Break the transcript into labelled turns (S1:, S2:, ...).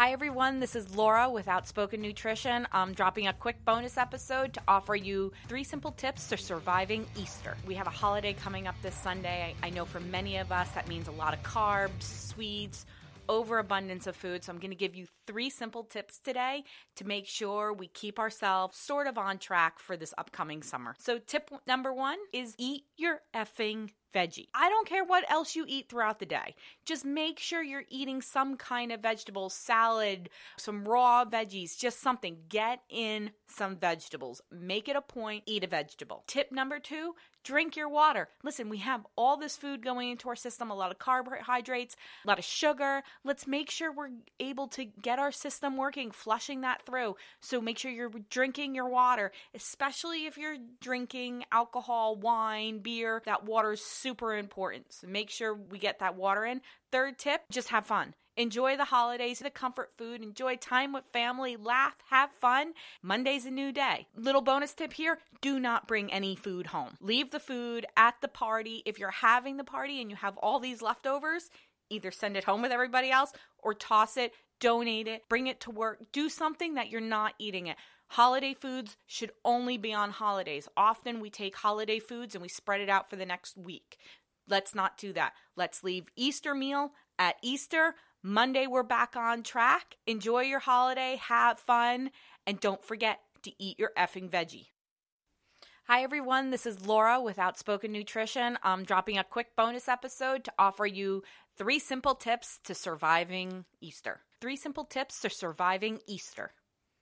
S1: Hi, everyone. This is Laura with Outspoken Nutrition. I'm dropping a quick bonus episode to offer you three simple tips to surviving Easter. We have a holiday coming up this Sunday. I know for many of us that means a lot of carbs, sweets, overabundance of food. So I'm going to give you three simple tips today to make sure we keep ourselves sort of on track for this upcoming summer. So, tip number one is eat your effing veggie. I don't care what else you eat throughout the day. Just make sure you're eating some kind of vegetable, salad, some raw veggies, just something. Get in some vegetables. Make it a point, eat a vegetable. Tip number two drink your water. Listen, we have all this food going into our system, a lot of carbohydrates, a lot of sugar. Let's make sure we're able to get our system working, flushing that through. So make sure you're drinking your water, especially if you're drinking alcohol, wine, beer. That water is super important. So make sure we get that water in. Third tip, just have fun. Enjoy the holidays, the comfort food, enjoy time with family, laugh, have fun. Monday's a new day. Little bonus tip here do not bring any food home. Leave the food at the party. If you're having the party and you have all these leftovers, either send it home with everybody else or toss it, donate it, bring it to work, do something that you're not eating it. Holiday foods should only be on holidays. Often we take holiday foods and we spread it out for the next week. Let's not do that. Let's leave Easter meal at Easter. Monday, we're back on track. Enjoy your holiday, have fun, and don't forget to eat your effing veggie. Hi, everyone. This is Laura with Outspoken Nutrition. I'm dropping a quick bonus episode to offer you three simple tips to surviving Easter. Three simple tips to surviving Easter.